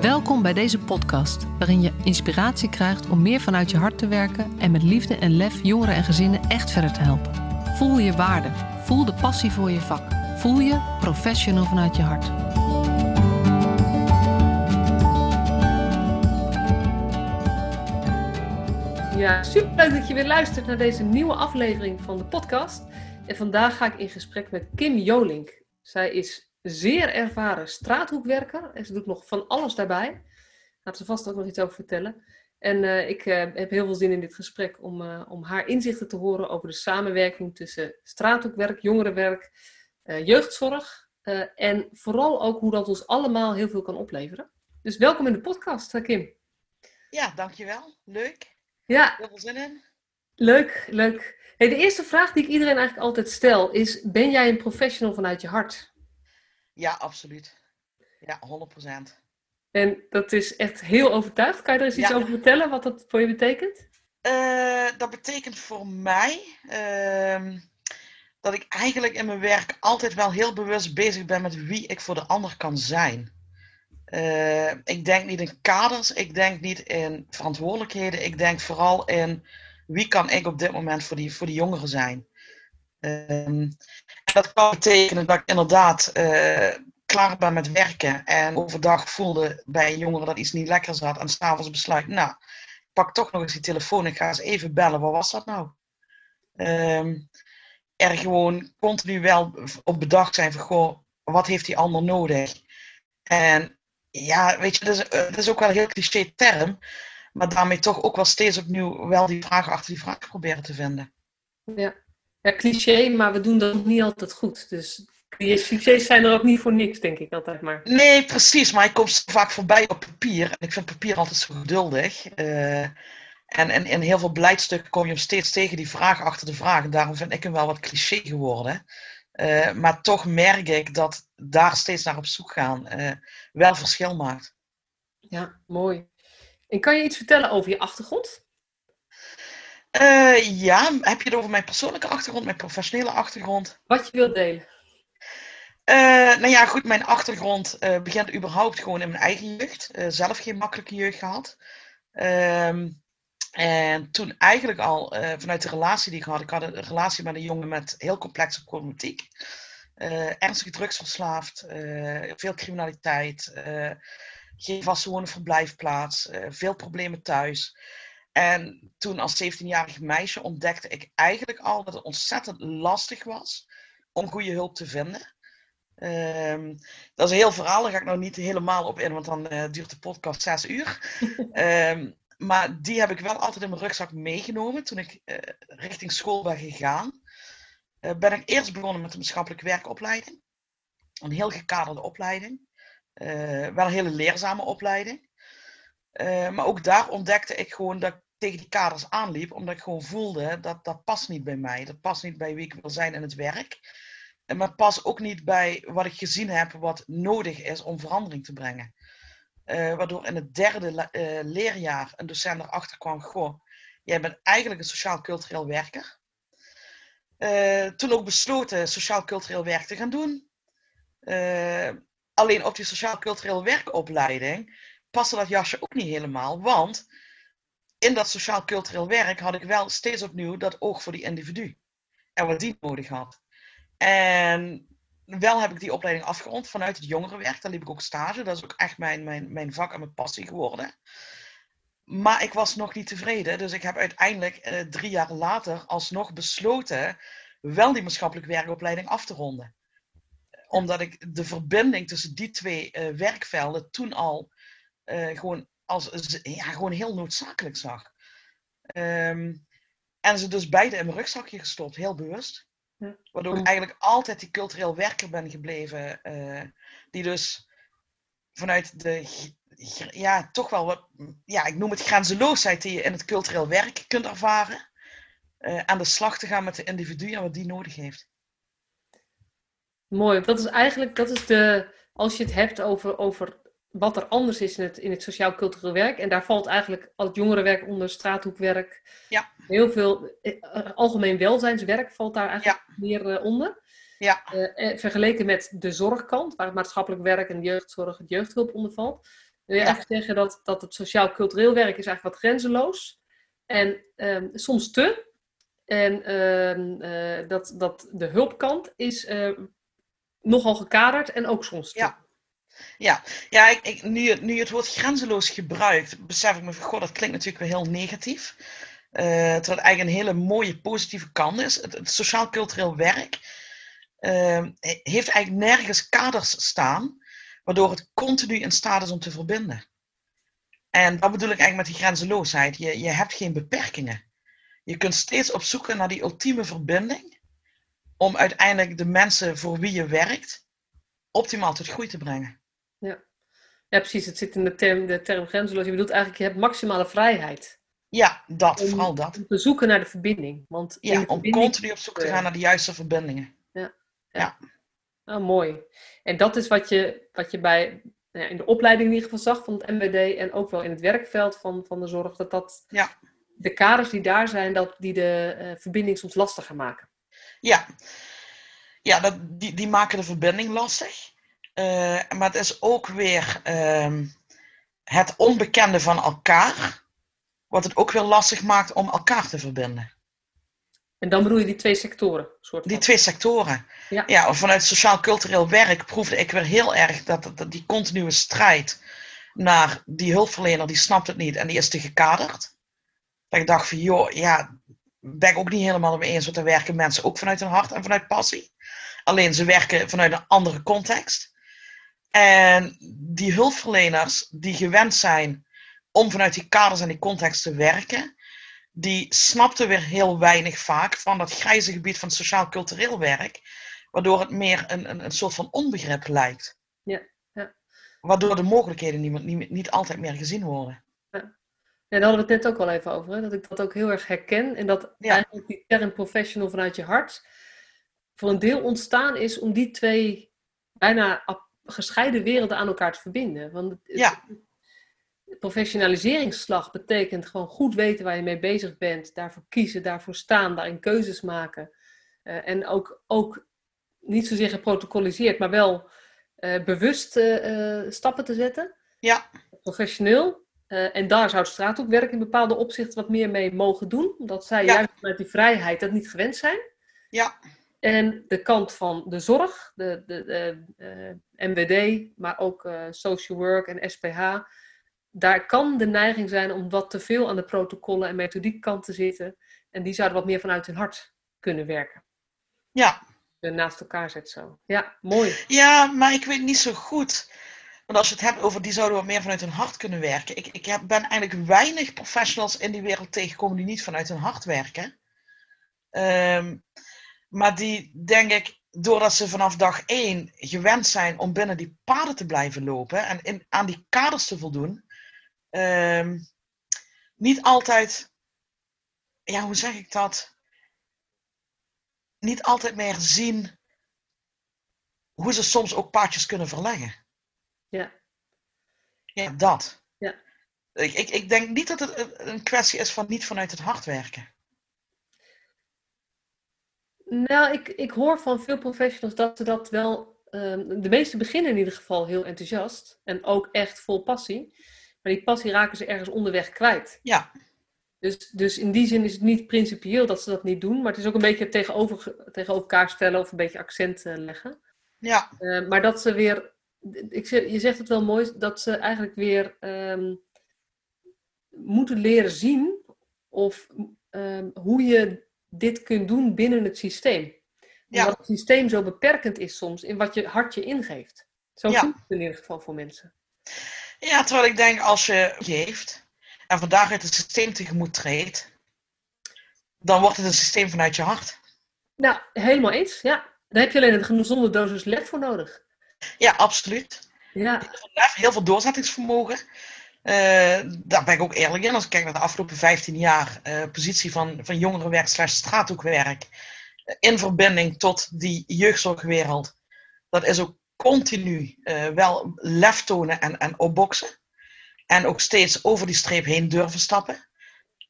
Welkom bij deze podcast, waarin je inspiratie krijgt om meer vanuit je hart te werken en met liefde en lef jongeren en gezinnen echt verder te helpen. Voel je waarde, voel de passie voor je vak, voel je professional vanuit je hart. Ja, super dat je weer luistert naar deze nieuwe aflevering van de podcast. En vandaag ga ik in gesprek met Kim Jolink. Zij is zeer ervaren straathoekwerker. En ze doet nog van alles daarbij. Gaat ze vast ook nog iets over vertellen. En uh, ik uh, heb heel veel zin in dit gesprek om, uh, om haar inzichten te horen over de samenwerking tussen straathoekwerk, jongerenwerk, jeugdzorg. en vooral ook hoe dat ons allemaal heel veel kan opleveren. Dus welkom in de podcast, Kim. Ja, dankjewel. Leuk. Ja. Heel veel zin in. Leuk, leuk. Hey, de eerste vraag die ik iedereen eigenlijk altijd stel is: ben jij een professional vanuit je hart? Ja, absoluut. Ja, 100%. En dat is echt heel overtuigd. Kan je er eens iets over vertellen wat dat voor je betekent? Uh, dat betekent voor mij uh, dat ik eigenlijk in mijn werk altijd wel heel bewust bezig ben met wie ik voor de ander kan zijn. Uh, ik denk niet in kaders, ik denk niet in verantwoordelijkheden, ik denk vooral in wie kan ik op dit moment voor die, voor die jongeren zijn. Um, dat kan betekenen dat ik inderdaad uh, klaar ben met werken en overdag voelde bij jongeren dat iets niet lekker zat en s'avonds besluit, nou, ik pak toch nog eens die telefoon en ga eens even bellen, wat was dat nou? Er gewoon continu wel op bedacht zijn van, goh, wat heeft die ander nodig? En ja, weet je, dat is, dat is ook wel een heel cliché term, maar daarmee toch ook wel steeds opnieuw wel die vraag achter die vraag proberen te vinden. Ja ja, cliché, maar we doen dat niet altijd goed. Dus clichés zijn er ook niet voor niks, denk ik altijd maar. Nee, precies. Maar ik kom vaak voorbij op papier. En ik vind papier altijd zo geduldig. Uh, en, en in heel veel beleidstukken kom je steeds tegen die vraag achter de vraag. En daarom vind ik hem wel wat cliché geworden. Uh, maar toch merk ik dat daar steeds naar op zoek gaan uh, wel verschil maakt. Ja, mooi. En kan je iets vertellen over je achtergrond? Uh, ja, heb je het over mijn persoonlijke achtergrond, mijn professionele achtergrond? Wat je wilt delen. Uh, nou ja, goed, mijn achtergrond uh, begint überhaupt gewoon in mijn eigen jeugd. zelf geen makkelijke jeugd gehad. Ehm, en toen eigenlijk al vanuit de relatie die ik had, ik had een relatie met een jongen met heel complexe problematiek. ernstig drugsverslaafd, veel criminaliteit, geen vaste wonen verblijfplaats, veel problemen thuis. En toen als 17-jarig meisje ontdekte ik eigenlijk al dat het ontzettend lastig was om goede hulp te vinden. Um, dat is een heel verhaal, daar ga ik nou niet helemaal op in, want dan uh, duurt de podcast zes uur. um, maar die heb ik wel altijd in mijn rugzak meegenomen toen ik uh, richting school ben gegaan. Uh, ben ik eerst begonnen met een maatschappelijke werkopleiding. Een heel gekaderde opleiding. wel een hele leerzame opleiding. Maar ook daar ontdekte ik gewoon dat ik tegen die kaders aanliep, omdat ik gewoon voelde dat dat past niet bij mij. Dat past niet bij wie ik wil zijn in het werk. Maar past ook niet bij wat ik gezien heb wat nodig is om verandering te brengen. Uh, waardoor in het derde leerjaar een docent erachter kwam: Goh, jij bent eigenlijk een sociaal-cultureel werker. Toen ook besloten sociaal-cultureel werk te gaan doen. alleen op die sociaal-cultureel werkopleiding paste dat jasje ook niet helemaal, want in dat sociaal-cultureel werk had ik wel steeds opnieuw dat oog voor die individu. En wat die nodig had. En wel heb ik die opleiding afgerond vanuit het jongerenwerk. Daar liep ik ook stage. Dat is ook echt mijn, mijn, mijn vak en mijn passie geworden. Maar ik was nog niet tevreden. Dus ik heb uiteindelijk eh, drie jaar later alsnog besloten wel die maatschappelijk werkopleiding af te ronden. Omdat ik de verbinding tussen die twee uh, werkvelden toen al gewoon als ja, gewoon heel noodzakelijk zag. Um, en ze dus beide in mijn rugzakje gestopt, heel bewust. Ja. Waardoor ik eigenlijk altijd die cultureel werker ben gebleven. Uh, die dus vanuit de, ja, toch wel wat, ja, ik noem het grenzeloosheid die je in het cultureel werk kunt ervaren. Uh, aan de slag te gaan met de individu en wat die nodig heeft. Mooi, dat is eigenlijk, dat is de, als je het hebt over, over wat er anders is in het, in het sociaal-cultureel werk. En daar valt eigenlijk al het jongerenwerk onder, straathoekwerk. Ja. Heel veel eh, algemeen welzijnswerk valt daar eigenlijk meer uh, onder. Ja. Uh, vergeleken met de zorgkant, waar het maatschappelijk werk en jeugdzorg, het jeugdhulp onder valt. Wil je eigenlijk zeggen dat, dat het sociaal-cultureel werk is eigenlijk wat grenzeloos en ehm, soms te. En ehm, eh, dat, dat de hulpkant is eh, nogal gekaderd en ook soms te. Ja. Ja, ja ik, ik, nu, nu het woord grenzeloos gebruikt, besef ik me van, god, dat klinkt natuurlijk wel heel negatief. Uh, terwijl het eigenlijk een hele mooie positieve kant is. Het, sociaal-cultureel werk uh, heeft eigenlijk nergens kaders staan, waardoor het continu in staat is om te verbinden. En dat bedoel ik eigenlijk met die grenzeloosheid. Je, je hebt geen beperkingen. Je kunt steeds op zoek naar die ultieme verbinding, om uiteindelijk de mensen voor wie je werkt optimaal tot groei te brengen. Ja, ja precies. Het zit in de term, de term grenzeloos. Je bedoelt eigenlijk, je hebt maximale vrijheid. Ja, dat, vooral dat. Om te zoeken naar de verbinding. Want ja, om verbinding... continu op zoek te gaan naar de juiste verbindingen. Ja. ja. ja. Oh, mooi. En dat is wat je, wat je bij, nou ja, in de opleiding in ieder geval zag van het MWD en ook wel in het werkveld van, van de zorg, dat dat ja. de kaders die daar zijn, dat die de uh, verbinding soms lastiger maken. Ja, ja dat, die, die maken de verbinding lastig. Uh, maar het is ook weer uh, het onbekende van elkaar, wat het ook weer lastig maakt om elkaar te verbinden. En dan bedoel je die twee sectoren? Soort van. Die twee sectoren. Ja. ja, vanuit sociaal-cultureel werk proefde ik weer heel erg dat, dat die continue strijd naar die hulpverlener, die snapt het niet en die is te gekaderd. Dat ik dacht van, joh, ja, ben ik ook niet helemaal mee eens, want dan werken mensen ook vanuit hun hart en vanuit passie. Alleen ze werken vanuit een andere context. En die hulpverleners die gewend zijn om vanuit die kaders en die context te werken, die snapten weer heel weinig vaak van dat grijze gebied van sociaal-cultureel werk, waardoor het meer een, een, een soort van onbegrip lijkt. Ja, ja. Waardoor de mogelijkheden niet, niet, niet altijd meer gezien worden. Ja. Daar hadden we het net ook al even over, hè? dat ik dat ook heel erg herken. En dat ja. eigenlijk die term professional vanuit je hart voor een deel ontstaan is om die twee bijna gescheiden werelden aan elkaar te verbinden. Want het, ja. professionaliseringsslag betekent gewoon goed weten waar je mee bezig bent, daarvoor kiezen, daarvoor staan, daarin keuzes maken. Uh, en ook, ook niet zozeer geprotocoliseerd, maar wel uh, bewust uh, stappen te zetten. Ja. Professioneel. en daar zou het straathoekwerk in bepaalde opzichten wat meer mee mogen doen. Omdat zij ja. juist met die vrijheid dat niet gewend zijn. Ja. En de kant van de zorg, de, de, de uh, MWD, maar ook uh, social work en SPH. Daar kan de neiging zijn om wat te veel aan de protocollen en methodiek kant te zitten. En die zouden wat meer vanuit hun hart kunnen werken. Ja. Naast elkaar zet zo. Ja, mooi. Ja, maar ik weet niet zo goed. Want als je het hebt over die zouden wat meer vanuit hun hart kunnen werken. Ik, ik heb, ben eigenlijk weinig professionals in die wereld tegengekomen die niet vanuit hun hart werken. Um, maar die, denk ik, doordat ze vanaf dag één gewend zijn om binnen die paden te blijven lopen en in, aan die kaders te voldoen, um, niet altijd, ja, hoe zeg ik dat? Niet altijd meer zien hoe ze soms ook paadjes kunnen verleggen. Ja. Ja, dat. Ja. Ik, ik, ik denk niet dat het een kwestie is van niet vanuit het hart werken. Nou, ik, ik hoor van veel professionals dat ze dat wel. Um, de meeste beginnen in ieder geval heel enthousiast en ook echt vol passie. Maar die passie raken ze ergens onderweg kwijt. Ja. Dus, dus in die zin is het niet principieel dat ze dat niet doen, maar het is ook een beetje tegenover, tegenover elkaar stellen of een beetje accent uh, leggen. Ja. Uh, maar dat ze weer, ik zeg, je zegt het wel mooi, dat ze eigenlijk weer um, moeten leren zien of um, hoe je dit kunt doen binnen het systeem. Ja. Omdat het systeem zo beperkend is soms in wat je hart je ingeeft. Zo ja. het in ieder geval voor mensen. Ja, terwijl ik denk als je geeft en vandaag het systeem tegemoet treedt, dan wordt het een systeem vanuit je hart. Nou, helemaal eens. Ja. Daar heb je alleen een gezonde dosis lef voor nodig. Ja, absoluut. Ja. Heel veel lef, heel veel doorzettingsvermogen. Uh, daar ben ik ook eerlijk in. Als ik kijk naar de afgelopen 15 jaar uh, positie van, van jongerenwerk slash straathoekwerk uh, in verbinding tot die jeugdzorgwereld. Dat is ook continu wel lef tonen en, en opboksen. En ook steeds over die streep heen durven stappen.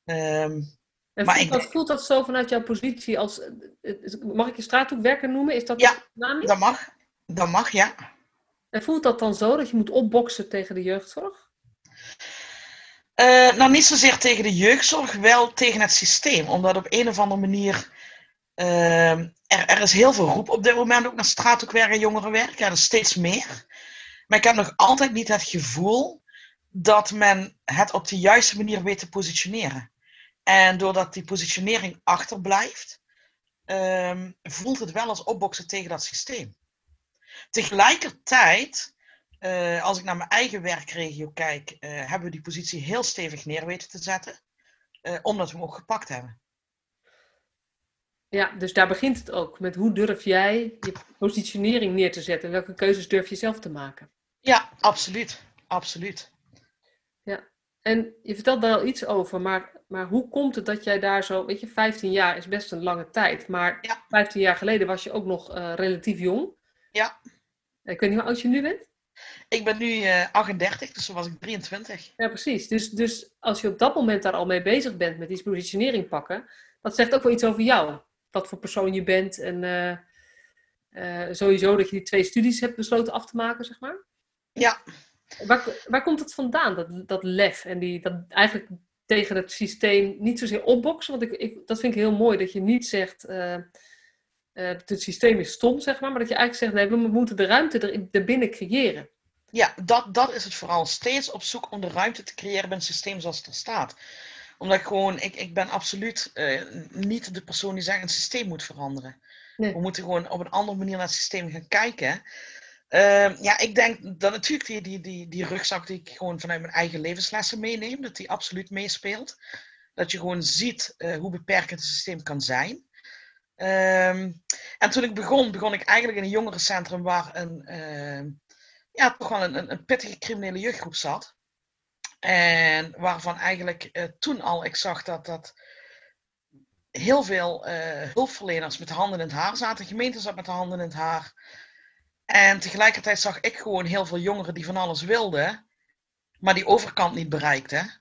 Um, en maar voelt, ik, dat, voelt dat zo vanuit jouw positie als... Mag ik je straathoekwerker noemen? Is dat ja, dat mag. Dat mag, ja. En voelt dat dan zo dat je moet opboksen tegen de jeugdzorg? Uh, nou, niet zozeer tegen de jeugdzorg, wel tegen het systeem. Omdat op een of andere manier. Uh, er, er, is heel veel roep op dit moment ook naar straathoekwerk en jongerenwerk. Ja, er steeds meer. Maar ik heb nog altijd niet het gevoel dat men het op de juiste manier weet te positioneren. En doordat die positionering achterblijft, um, voelt het wel als opboksen tegen dat systeem. Tegelijkertijd uh, als ik naar mijn eigen werkregio kijk, uh, hebben we die positie heel stevig neer weten te zetten, uh, omdat we hem ook gepakt hebben. Ja, dus daar begint het ook met hoe durf jij je positionering neer te zetten? Welke keuzes durf je zelf te maken? Ja, absoluut. Absoluut. Ja, en je vertelt daar al iets over, maar, maar hoe komt het dat jij daar zo, weet je, 15 jaar is best een lange tijd, maar ja. 15 jaar geleden was je ook nog relatief jong. Ja. Ik weet niet hoe oud je nu bent. Ik ben nu uh, eh, 38, dus toen was ik 23. Ja, precies. Dus, dus als je op dat moment daar al mee bezig bent met die positionering pakken, dat zegt ook wel iets over jou. Wat voor persoon je bent en uh, uh, sowieso dat je die twee studies hebt besloten af te maken, zeg maar. Ja. Waar, waar komt het vandaan, dat, dat lef en die, dat eigenlijk tegen het systeem niet zozeer opboksen? Want ik, ik, dat vind ik heel mooi, dat je niet zegt uh, het systeem is stom, zeg maar, maar dat je eigenlijk zegt, nee, we moeten de ruimte er, er binnen creëren. Ja, dat, dat is het vooral. Steeds op zoek om de ruimte te creëren bij een systeem zoals het er staat. Omdat ik gewoon, ik, ik ben absoluut uh, niet de persoon die zegt een systeem moet veranderen. Nee. We moeten gewoon op een andere manier naar het systeem gaan kijken. Uh, ja, ik denk dat natuurlijk die, die, die, die rugzak die ik gewoon vanuit mijn eigen levenslessen meeneem, dat die absoluut meespeelt. Dat je gewoon ziet uh, hoe beperkend het systeem kan zijn. Um, en toen ik begon, begon ik eigenlijk in een jongerencentrum waar een, uh, ja, toch wel een, een, pittige criminele jeugdgroep zat. En waarvan eigenlijk uh, toen al ik zag dat, dat heel veel uh, hulpverleners met de handen in het haar zaten. De gemeente zat met de handen in het haar. En tegelijkertijd zag ik gewoon heel veel jongeren die van alles wilden, maar die overkant niet bereikten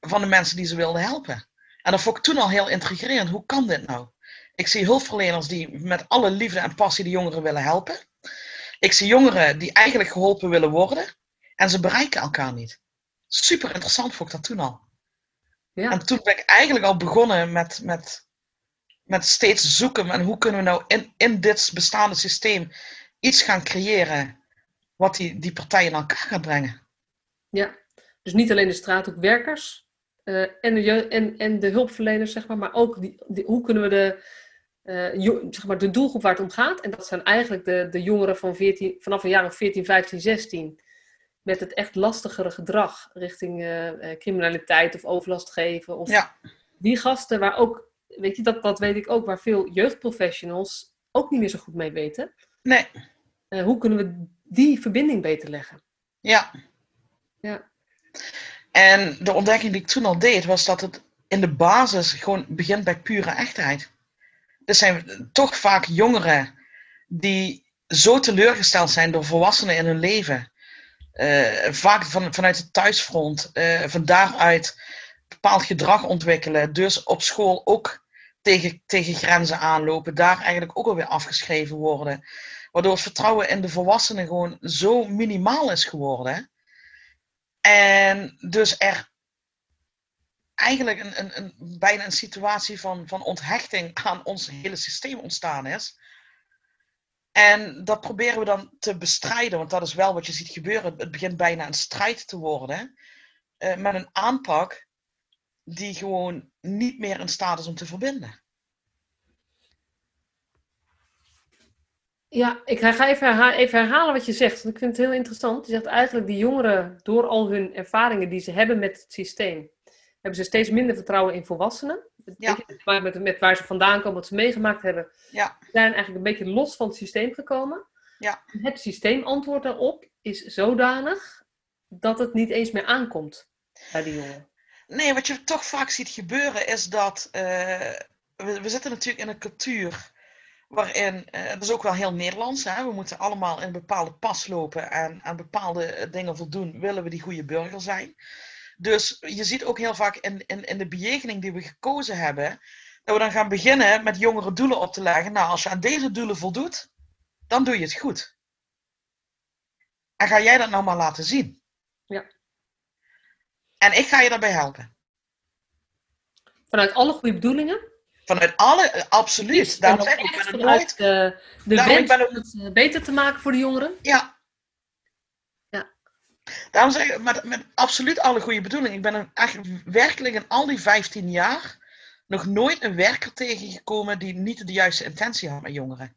van de mensen die ze wilden helpen. En dat vond ik toen al heel intrigerend. Hoe kan dit nou? Ik zie hulpverleners die met alle liefde en passie de jongeren willen helpen. Ik zie jongeren die eigenlijk geholpen willen worden. En ze bereiken elkaar niet. Super interessant vond ik dat toen al. Ja. En toen ben ik eigenlijk al begonnen met, met, met steeds zoeken. En hoe kunnen we nou in, in dit bestaande systeem iets gaan creëren. Wat die, die partijen in elkaar gaat brengen. Ja, dus niet alleen de straathoekwerkers uh, en, de, en, en de hulpverleners, zeg maar. Maar ook die, hoe kunnen we de, uh, zeg maar de doelgroep waar het om gaat. En dat zijn eigenlijk de, de jongeren van 14, vanaf een jaar of 14, 15, 16. Met het echt lastigere gedrag richting uh, criminaliteit of overlast geven. Of ja. Die gasten waar ook, weet je, dat, dat weet ik ook, waar veel jeugdprofessionals ook niet meer zo goed mee weten. Nee. Uh, hoe kunnen we die verbinding beter leggen? Ja. Ja. En de ontdekking die ik toen al deed, was dat het in de basis gewoon begint bij pure echtheid er zijn toch vaak jongeren die zo teleurgesteld zijn door volwassenen in hun leven. Uh, vaak van, vanuit het thuisfront, uh, van daaruit bepaald gedrag ontwikkelen. Dus op school ook tegen, tegen grenzen aanlopen. Daar eigenlijk ook alweer afgeschreven worden. Waardoor het vertrouwen in de volwassenen gewoon zo minimaal is geworden. En dus er eigenlijk een, een, een, bijna een situatie van, van onthechting aan ons hele systeem ontstaan is. En dat proberen we dan te bestrijden, want dat is wel wat je ziet gebeuren. Het begint bijna een strijd te worden. Uh, met een aanpak die gewoon niet meer in staat is om te verbinden. Ja, ik ga even, even herhalen wat je zegt. Want ik vind het heel interessant. Je zegt eigenlijk die jongeren, door al hun ervaringen die ze hebben met het systeem, hebben ze steeds minder vertrouwen in volwassenen. Ja. Met, met, waar ze vandaan komen, wat ze meegemaakt hebben. Ja. zijn eigenlijk een beetje los van het systeem gekomen. Ja. Het systeemantwoord daarop is zodanig dat het niet eens meer aankomt bij die jongen. Nee, wat je toch vaak ziet gebeuren is dat uh, we, we, zitten natuurlijk in een cultuur waarin, uh, dat is ook wel heel Nederlands, hè? we moeten allemaal in een bepaalde pas lopen en aan bepaalde dingen voldoen, willen we die goede burger zijn. Dus je ziet ook heel vaak in, in, in de bejegening die we gekozen hebben, dat we dan gaan beginnen met jongere doelen op te leggen. Nou, als je aan deze doelen voldoet, dan doe je het goed. En ga jij dat nou maar laten zien. Ja. En ik ga je daarbij helpen. Vanuit alle goede bedoelingen? Vanuit alle, eh, absoluut. Daarom zeg ik, ben nooit... De, de wens om het eh, beter te maken voor de jongeren? Ja. Daarom zeg ik, met, met absoluut alle goede bedoelingen. Ik ben een, echt werkelijk in al die 15 jaar nog nooit een werker tegengekomen die niet de juiste intentie had met jongeren.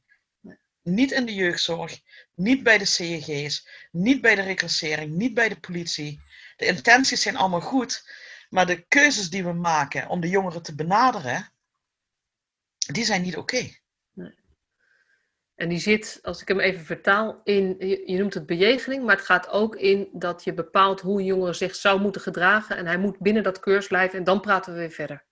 Niet in de jeugdzorg, niet bij de CEG's, niet bij de reclassering, niet bij de politie. De intenties zijn allemaal goed, maar de keuzes die we maken om de jongeren te benaderen, die zijn niet oké. En die zit, als ik hem even vertaal, in, je, noemt het bejegening, maar het gaat ook in dat je bepaalt hoe een jongere zich zou moeten gedragen. En hij moet binnen dat keurs blijven en dan praten we weer verder.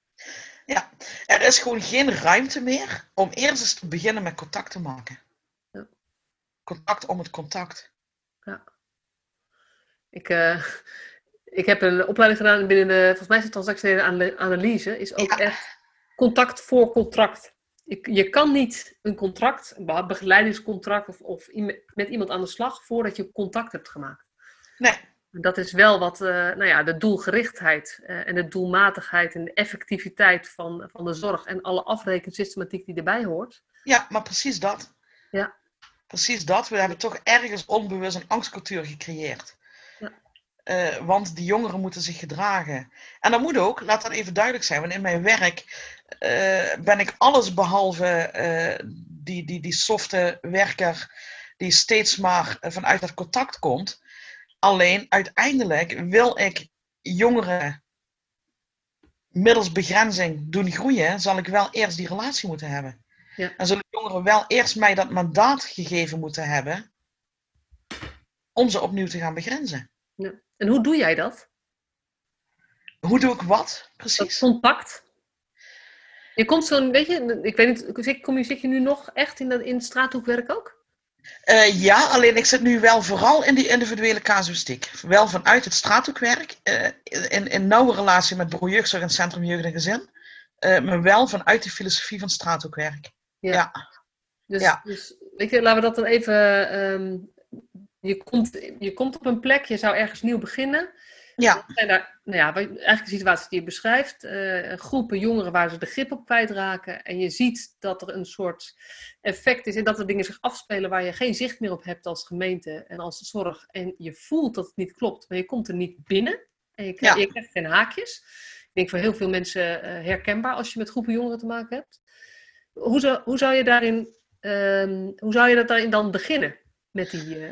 Ja, er is gewoon geen ruimte meer om eerst eens te beginnen met contact te maken. Ja. Contact om het contact. Ja. Ik, eh, ik heb een opleiding gedaan binnen de, volgens mij is het transactionele ana- analyse, is ook Ja. echt contact voor contract. Ik, je kan niet een contract, een be- begeleidingscontract of, of met iemand aan de slag voordat je contact hebt gemaakt. Nee, Dat is wel wat, eh, nou ja, de doelgerichtheid eh, en de doelmatigheid en de effectiviteit van, van de zorg en alle afrekensystematiek die erbij hoort. ja, maar precies dat. Ja. Precies dat. We hebben toch ergens onbewust een angstcultuur gecreëerd. Ja. Eh, want die jongeren moeten zich gedragen. En dat moet ook, laat dat even duidelijk zijn. Want in mijn werk eh, ben ik alles behalve eh, die, die, die softe werker die steeds maar vanuit dat contact komt. Alleen uiteindelijk wil ik jongeren middels begrenzing doen groeien, zal ik wel eerst die relatie moeten hebben. Ja. En zullen jongeren wel eerst mij dat mandaat gegeven moeten hebben om ze opnieuw te gaan begrenzen. En hoe doe jij dat? Hoe doe ik wat Dat precies? contact. Je komt zo'n, weet je, ik weet niet, zit- kom je, zit je nu nog echt in, dat, in het straathoekwerk ook? Eh, ja, alleen ik zit nu wel vooral in die individuele casuïstiek. Wel vanuit het straathoekwerk, eh, in, in nauwe relatie met jeugdzorg en het Centrum Jeugd en Gezin. eh, maar wel vanuit de filosofie van straathoekwerk. Ja. Dus, Ja. dus weet je, laten we dat dan even. ehm, je, komt, je komt op een plek, je zou ergens nieuw beginnen. Ja, zijn daar, nou ja, eigenlijk de situatie die je beschrijft. eh, groepen jongeren waar ze de grip op kwijtraken. En je ziet dat er een soort effect is en dat er dingen zich afspelen waar je geen zicht meer op hebt als gemeente en als zorg. En je voelt dat het niet klopt, maar je komt er niet binnen. En je krijgt, Ja. je krijgt geen haakjes. Ik denk voor heel veel mensen eh, herkenbaar als je met groepen jongeren te maken hebt. Hoe zou, hoe zou je daarin, ehm, hoe zou je dat daarin dan beginnen? Met die, eh,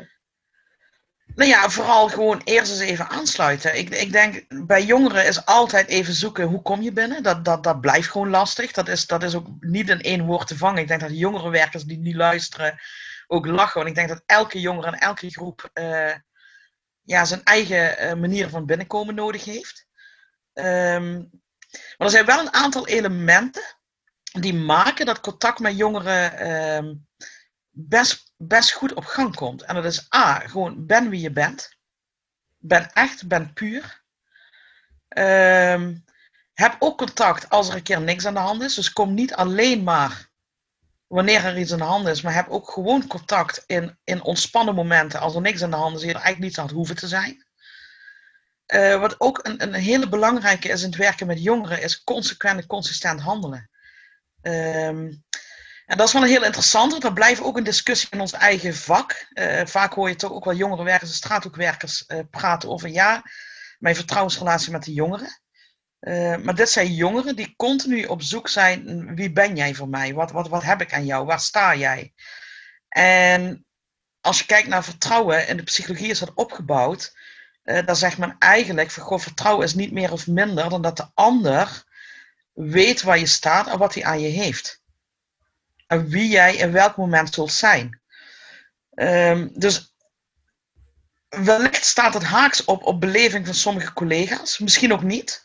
nou ja, vooral gewoon eerst eens even aansluiten. Ik, ik denk, bij jongeren is altijd even zoeken, hoe kom je binnen? Dat, dat, dat blijft gewoon lastig. Dat is, dat is ook niet in één woord te vangen. Ik denk dat jongerenwerkers die nu luisteren ook lachen. Want ik denk dat elke jongere en elke groep eh, ja, zijn eigen eh, manier van binnenkomen nodig heeft. Ehm, maar er zijn wel een aantal elementen die maken dat contact met jongeren ehm, best, best goed op gang komt. En dat is A, gewoon ben wie je bent. Ben echt, ben puur. Ehm, heb ook contact als er een keer niks aan de hand is. Dus kom niet alleen maar wanneer er iets aan de hand is, maar heb ook gewoon contact in, in ontspannen momenten. Als er niks aan de hand is, je er eigenlijk niet had hoeven te zijn. Eh, wat ook een, een hele belangrijke is in het werken met jongeren, is consequent en consistent handelen. Ehm, en dat is wel een heel interessante. Dat blijft ook een discussie in ons eigen vak. Eh, vaak hoor je toch ook wel jongerenwerkers en straathoekwerkers eh, praten over ja, mijn vertrouwensrelatie met de jongeren. Eh, maar dit zijn jongeren die continu op zoek zijn. Wie ben jij voor mij? Wat, wat, wat heb ik aan jou? Waar sta jij? En als je kijkt naar vertrouwen, in de psychologie is dat opgebouwd. dan zegt men eigenlijk: van, goh, vertrouwen is niet meer of minder dan dat de ander weet waar je staat en wat hij aan je heeft. En wie jij in welk moment zult zijn. Ehm, dus wellicht staat het haaks op, op beleving van sommige collega's, misschien ook niet.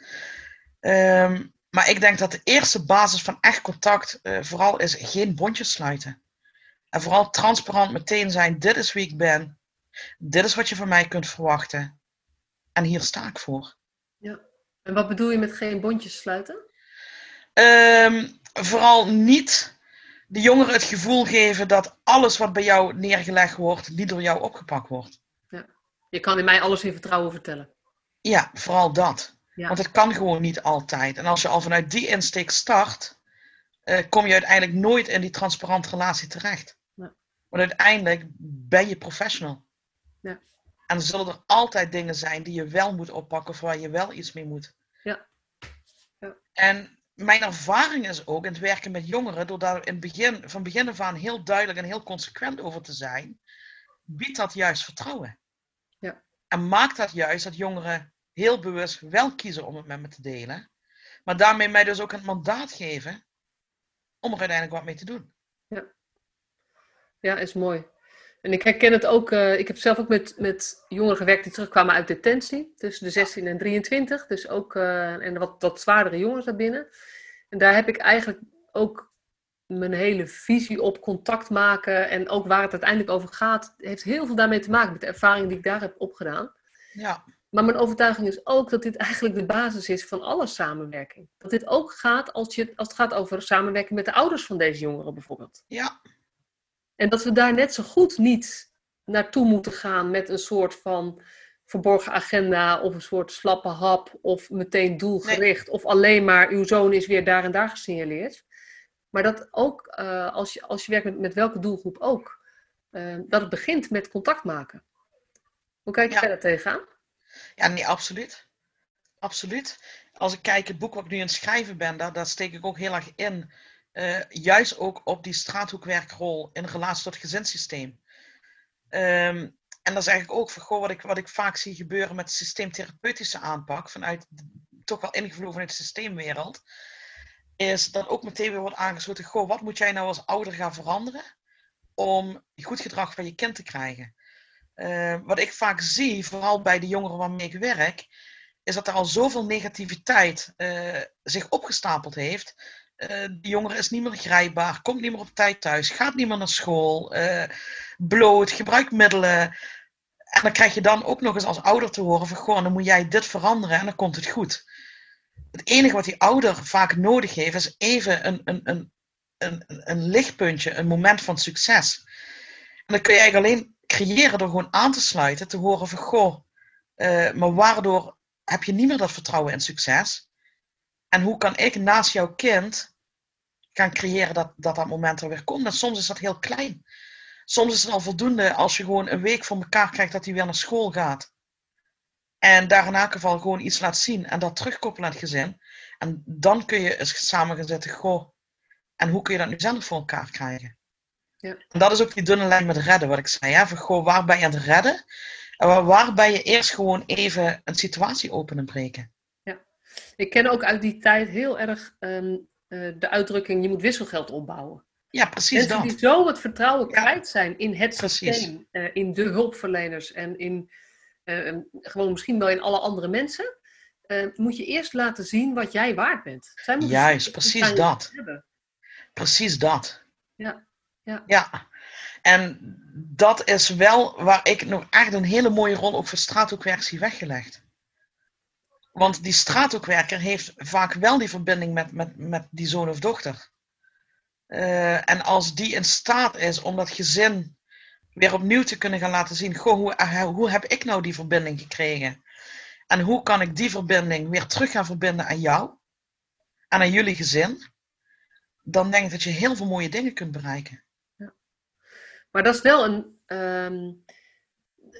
Ehm, maar ik denk dat de eerste basis van echt contact eh, vooral is geen bondjes sluiten. En vooral transparant meteen zijn: dit is wie ik ben, dit is wat je van mij kunt verwachten. En hier sta ik voor. en wat bedoel je met geen bondjes sluiten? Ehm, vooral niet de jongeren het gevoel geven dat alles wat bij jou neergelegd wordt, niet door jou opgepakt wordt. Je kan in mij alles in vertrouwen vertellen. Ja, vooral dat. Ja. Want het kan gewoon niet altijd. En als je al vanuit die insteek start, eh, kom je uiteindelijk nooit in die transparante relatie terecht. Ja. Want uiteindelijk ben je professional. Ja. En er zullen er altijd dingen zijn die je wel moet oppakken of waar je wel iets mee moet. Ja. Ja. En mijn ervaring is ook in het werken met jongeren, door daar in begin, van begin af aan heel duidelijk en heel consequent over te zijn, biedt dat juist vertrouwen. Ja. En maakt dat juist dat jongeren heel bewust wel kiezen om het met me te delen. Maar daarmee mij dus ook het mandaat geven om er uiteindelijk wat mee te doen. Ja, is mooi. En ik herken het ook, eh, ik heb zelf ook met, met jongeren gewerkt die terugkwamen uit detentie, tussen de 16 en 23, dus ook, eh, en wat, wat zwaardere jongens daarbinnen. En daar heb ik eigenlijk ook mijn hele visie op contact maken en ook waar het uiteindelijk over gaat, heeft heel veel daarmee te maken met de ervaring die ik daar heb opgedaan. Ja, Maar mijn overtuiging is ook dat dit eigenlijk de basis is van alle samenwerking. Dat dit ook gaat als, je, als het gaat over samenwerking met de ouders van deze jongeren bijvoorbeeld. ja, En dat we daar net zo goed niet naartoe moeten gaan met een soort van verborgen agenda of een soort slappe hap of meteen doelgericht of alleen maar uw zoon is weer daar en daar gesignaleerd. Maar dat ook eh, als, je, als je werkt met, met welke doelgroep ook, eh, dat het begint met contact maken. Hoe kijk Ja. jij daar tegenaan? ja, nee, absoluut. Absoluut. Als ik kijk, het boek wat ik nu aan het schrijven ben, daar, daar steek ik ook heel erg in. Eh, juist ook op die straathoekwerkrol in relatie tot het gezinssysteem. Ehm, en dat is eigenlijk ook goh, wat, ik, wat ik vaak zie gebeuren met systeemtherapeutische aanpak, vanuit toch wel ingevlogen vanuit de systeemwereld, is dat ook meteen weer wordt aangesloten, goh, wat moet jij nou als ouder gaan veranderen om goed gedrag van je kind te krijgen? Eh, wat ik vaak zie, vooral bij de jongeren waarmee ik werk, is dat er al zoveel negativiteit eh, zich opgestapeld heeft. Eh die jongere is niet meer grijpbaar, komt niet meer op tijd thuis, gaat niet meer naar school, eh, bloot, gebruikt middelen. En dan krijg je dan ook nog eens als ouder te horen van, goh, dan moet jij dit veranderen en dan komt het goed. Het enige wat die ouder vaak nodig heeft, is even een, een, een, een, een lichtpuntje, een moment van succes. En dat kun je eigenlijk alleen creëren door gewoon aan te sluiten, te horen van, goh, eh, maar waardoor heb je niet meer dat vertrouwen in succes? En hoe kan ik naast jouw kind gaan creëren dat dat, dat moment er weer komt? En soms is dat heel klein. Soms is het al voldoende als je gewoon een week voor elkaar krijgt dat hij weer naar school gaat. En daar in elk geval gewoon iets laat zien en dat terugkoppelen aan het gezin. En dan kun je eens samen gaan zitten, goh, en hoe kun je dat nu zelf voor elkaar krijgen? Ja. En dat is ook die dunne lijn met redden, wat ik zei. Hè? Van, goh, waar ben je aan het redden? En waar, waar ben je eerst gewoon even een situatie open en breken? Ik ken ook uit die tijd heel erg ehm, eh, de uitdrukking: je moet wisselgeld opbouwen. Ja, precies Mensen dat. die zo het vertrouwen Ja. kwijt zijn in het Precies. systeem, eh, in de hulpverleners en in eh, gewoon misschien wel in alle andere mensen, moet je eerst laten zien wat jij waard bent. Zij moeten Juist, precies dat. hebben. Precies dat. Ja, ja. Ja. En dat is wel waar ik nog echt een hele mooie rol ook voor straathoekwerk zie weggelegd. Want die straathoekwerker heeft vaak wel die verbinding met, met, met die zoon of dochter. Eh, en als die in staat is om dat gezin weer opnieuw te kunnen gaan laten zien, goh, hoe, eh, hoe heb ik nou die verbinding gekregen? En hoe kan ik die verbinding weer terug gaan verbinden aan jou en aan jullie gezin? Dan denk ik dat je heel veel mooie dingen kunt bereiken. Maar dat is wel een. ehm,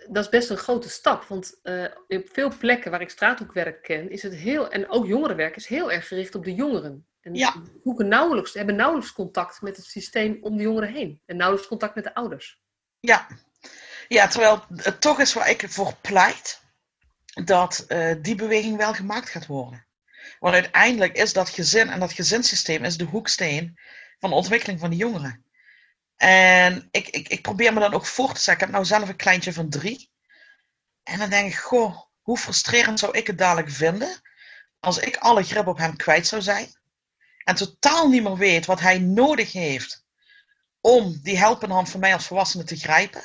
dat is best een grote stap. Want eh, op veel plekken waar ik straathoekwerk ken, is het heel. En ook jongerenwerk is heel erg gericht op de jongeren. En Ja. die zoeken nauwelijks, hebben nauwelijks contact met het systeem om de jongeren heen. En nauwelijks contact met de ouders. Ja. ja, terwijl het toch is waar ik voor pleit dat eh, die beweging wel gemaakt gaat worden. Want uiteindelijk is dat gezin en dat gezinssysteem is de hoeksteen van de ontwikkeling van de jongeren. En ik, ik, ik probeer me dan ook voor te stellen. Ik heb nou zelf een kleintje van drie. En dan denk ik, goh, hoe frustrerend zou ik het dadelijk vinden als ik alle grip op hem kwijt zou zijn. En totaal niet meer weet wat hij nodig heeft om die helpende hand van mij als volwassene te grijpen.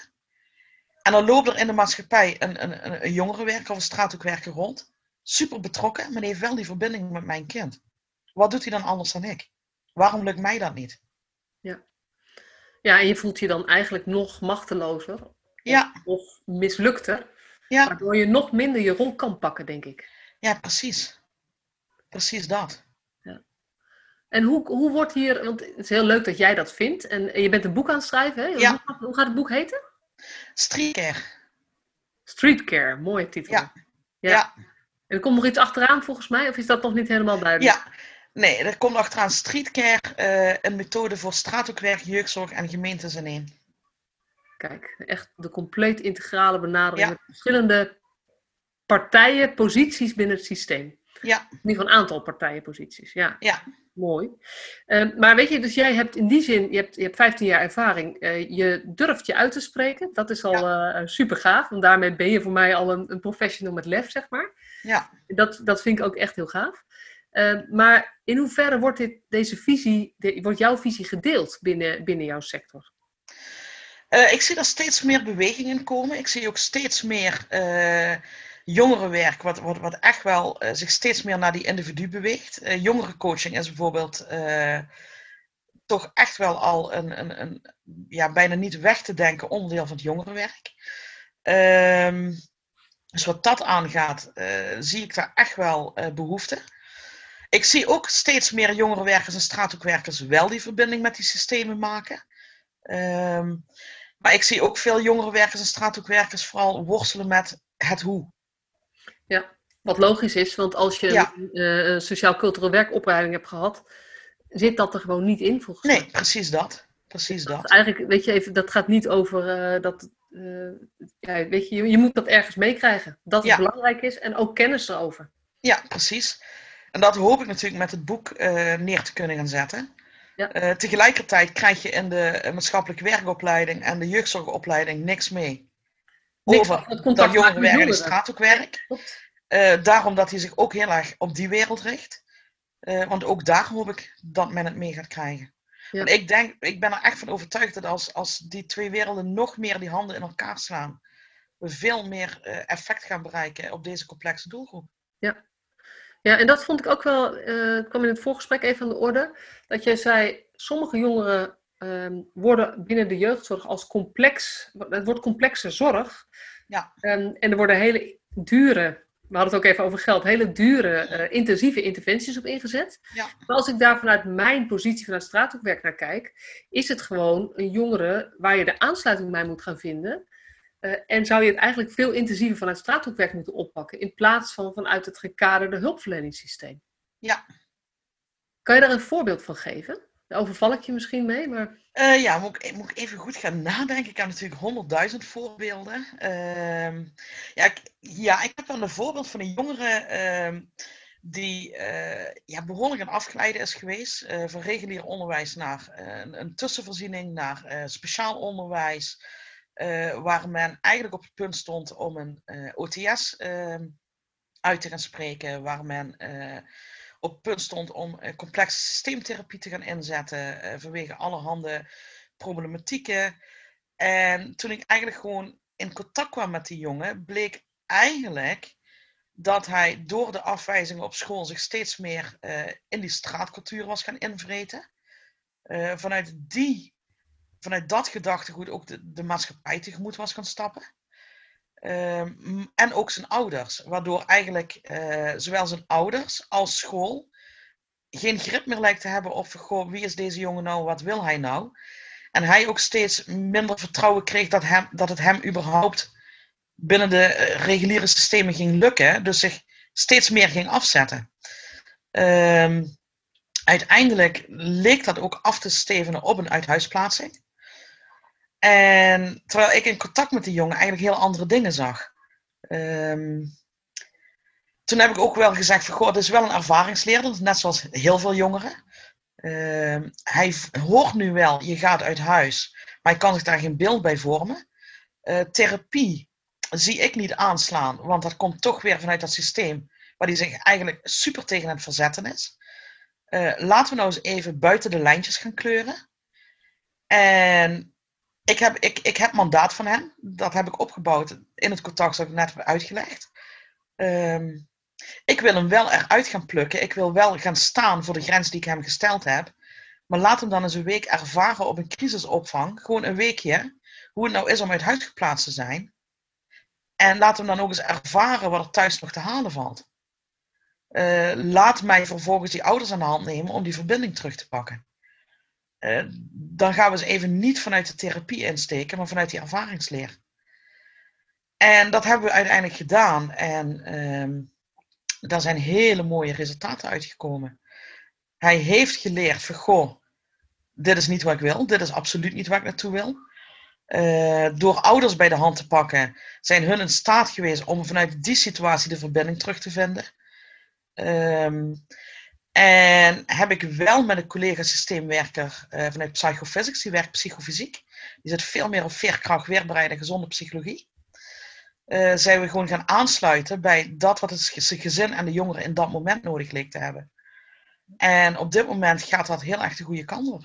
En dan loopt er in de maatschappij een, een, een, of een straathoekwerker rond. Super betrokken, maar heeft wel die verbinding met mijn kind. Wat doet hij dan anders dan ik? Waarom lukt mij dat niet? Ja, en je voelt je dan eigenlijk nog machtelozer Ja, of mislukter. Ja. Waardoor je nog minder je rol kan pakken, denk ik. Ja, precies. Precies dat. En hoe, hoe wordt hier, want het is heel leuk dat jij dat vindt. En je bent een boek aan het schrijven, hè? Ja. Hoe, gaat- hoe gaat het boek heten? Streetcare. Streetcare, mooie titel. Ja. Ja. Ja. En er komt nog iets achteraan volgens mij, of is dat nog niet helemaal duidelijk? Ja. Nee, er komt achteraan Streetcare, eh, een methode voor straathoekwerk, jeugdzorg en gemeentes in één. Kijk, echt de compleet integrale benadering Ja. met verschillende partijen, posities binnen het systeem. Ja, In ieder geval een aantal partijenposities, ja. ja, Mooi. Ehm, maar weet je, dus jij hebt in die zin, je hebt, je hebt 15 jaar ervaring. Eh, je durft je uit te spreken. Dat is al eh, super gaaf. Want daarmee ben je voor mij al een, een professional met lef, zeg maar. ja. Dat, dat vind ik ook echt heel gaaf. Ehm, maar in hoeverre wordt dit, deze visie, wordt jouw visie gedeeld binnen, binnen jouw sector? Eh, ik zie daar steeds meer beweging in komen. Ik zie ook steeds meer eh, jongerenwerk, wat, wat, wat echt wel eh, zich steeds meer naar die individu beweegt. Jongerencoaching is bijvoorbeeld toch echt wel al een, een, een ja, bijna niet weg te denken onderdeel van het jongerenwerk. Ehm, dus wat dat aangaat, zie ik daar echt wel eh, behoefte. Ik zie ook steeds meer jongerenwerkers en straathoekwerkers wel die verbinding met die systemen maken. Ehm, maar ik zie ook veel jongerenwerkers en straathoekwerkers vooral worstelen met het hoe. Wat logisch is, want als je Ja. een, eh, een sociaal-cultureel werkopleiding hebt gehad, zit dat er gewoon niet in volgens mij. Nee, precies dat. Precies dat. Eigenlijk, weet je, even, dat gaat niet over eh, dat. eh, ja, weet je, je, je moet dat ergens meekrijgen. Dat het Ja. belangrijk is en ook kennis erover. Ja, precies. En dat hoop ik natuurlijk met het boek eh, neer te kunnen gaan zetten. Ja. Eh, tegelijkertijd krijg je in de maatschappelijke werkopleiding en de jeugdzorgopleiding niks mee. Niks over over het contact dat jongerenwerk en jongeren. straathoekwerk. Klopt. Eh, daarom dat hij zich ook heel erg op die wereld richt. Want ook daar hoop ik dat men het mee gaat krijgen. Ja. Want ik, denk, ik ben er echt van overtuigd dat als, als die twee werelden nog meer die handen in elkaar slaan, we veel meer effect gaan bereiken op deze complexe doelgroep. Ja, en dat vond ik ook wel, het kwam in het voorgesprek even aan de orde, dat jij zei, sommige jongeren ehm, worden binnen de jeugdzorg als complex, het wordt complexe zorg. Ja. Ehm, en er worden hele dure, we hadden het ook even over geld, hele dure, eh, intensieve interventies op ingezet. Ja. Maar als ik daar vanuit mijn positie, vanuit straathoekwerk naar kijk, is het gewoon een jongere waar je de aansluiting bij moet gaan vinden. Eh, en zou je het eigenlijk veel intensiever vanuit straathoekwerk moeten oppakken, in plaats van vanuit het gekaderde hulpverleningssysteem. Ja. Kan je daar een voorbeeld van geven? Daar overval ik je misschien mee, maar Eh, ja, moet ik, moet ik even goed gaan nadenken. Ik heb natuurlijk honderdduizend voorbeelden. Ehm, ja, ik, ja, ik heb wel een voorbeeld van een jongere ehm, die eh, ja, behoorlijk aan afgeleiden is geweest. van regulier onderwijs naar een, een tussenvoorziening, naar speciaal onderwijs. Eh, waar men eigenlijk op het punt stond om een eh, OTS ehm, uit te gaan spreken. Waar men eh, op het punt stond om complexe systeemtherapie te gaan inzetten vanwege allerhande problematieken. En toen ik eigenlijk gewoon in contact kwam met die jongen, bleek eigenlijk dat hij door de afwijzingen op school zich steeds meer in die straatcultuur was gaan invreten. Vanuit, die, vanuit dat gedachtegoed ook de, de maatschappij tegemoet was gaan stappen. Ehm, en ook zijn ouders, waardoor eigenlijk eh, zowel zijn ouders als school geen grip meer lijkt te hebben op goh, wie is deze jongen nou, wat wil hij nou. En hij ook steeds minder vertrouwen kreeg dat, hem, dat het hem überhaupt binnen de eh, reguliere systemen ging lukken. Dus zich steeds meer ging afzetten. Ehm, uiteindelijk leek dat ook af te stevenen op een uithuisplaatsing. En terwijl ik in contact met die jongen eigenlijk heel andere dingen zag. Ehm, toen heb ik ook wel gezegd van, goh, het is wel een ervaringsleerder, net zoals heel veel jongeren. Ehm, hij hoort nu wel, je gaat uit huis, maar hij kan zich daar geen beeld bij vormen. Eh, therapie zie ik niet aanslaan, want dat komt toch weer vanuit dat systeem waar hij zich eigenlijk super tegen aan het verzetten is. Eh, laten we nou eens even buiten de lijntjes gaan kleuren. En ik heb, ik, ik heb mandaat van hem. Dat heb ik opgebouwd in het contact dat ik net heb uitgelegd. Ehm, ik wil hem wel eruit gaan plukken. Ik wil wel gaan staan voor de grens die ik hem gesteld heb. Maar laat hem dan eens een week ervaren op een crisisopvang. Gewoon een weekje. Hoe het nou is om uit huis geplaatst te zijn. En laat hem dan ook eens ervaren wat er thuis nog te halen valt. Eh, laat mij vervolgens die ouders aan de hand nemen om die verbinding terug te pakken. Eh, dan gaan we eens even niet vanuit de therapie insteken, maar vanuit die ervaringsleer. En dat hebben we uiteindelijk gedaan. En um, daar zijn hele mooie resultaten uitgekomen. Hij heeft geleerd van, goh, dit is niet wat ik wil. Dit is absoluut niet waar ik naartoe wil. Uh, door ouders bij de hand te pakken, zijn hun in staat geweest om vanuit die situatie de verbinding terug te vinden. Um, en heb ik wel met een collega systeemwerker uh, vanuit Psychophysics, die werkt psychofysiek. Die zit veel meer op veerkracht, weerbaarheid en gezonde psychologie. Uh, zijn we gewoon gaan aansluiten bij dat wat het gezin en de jongeren in dat moment nodig leek te hebben. En op dit moment gaat dat heel erg de goede kant op.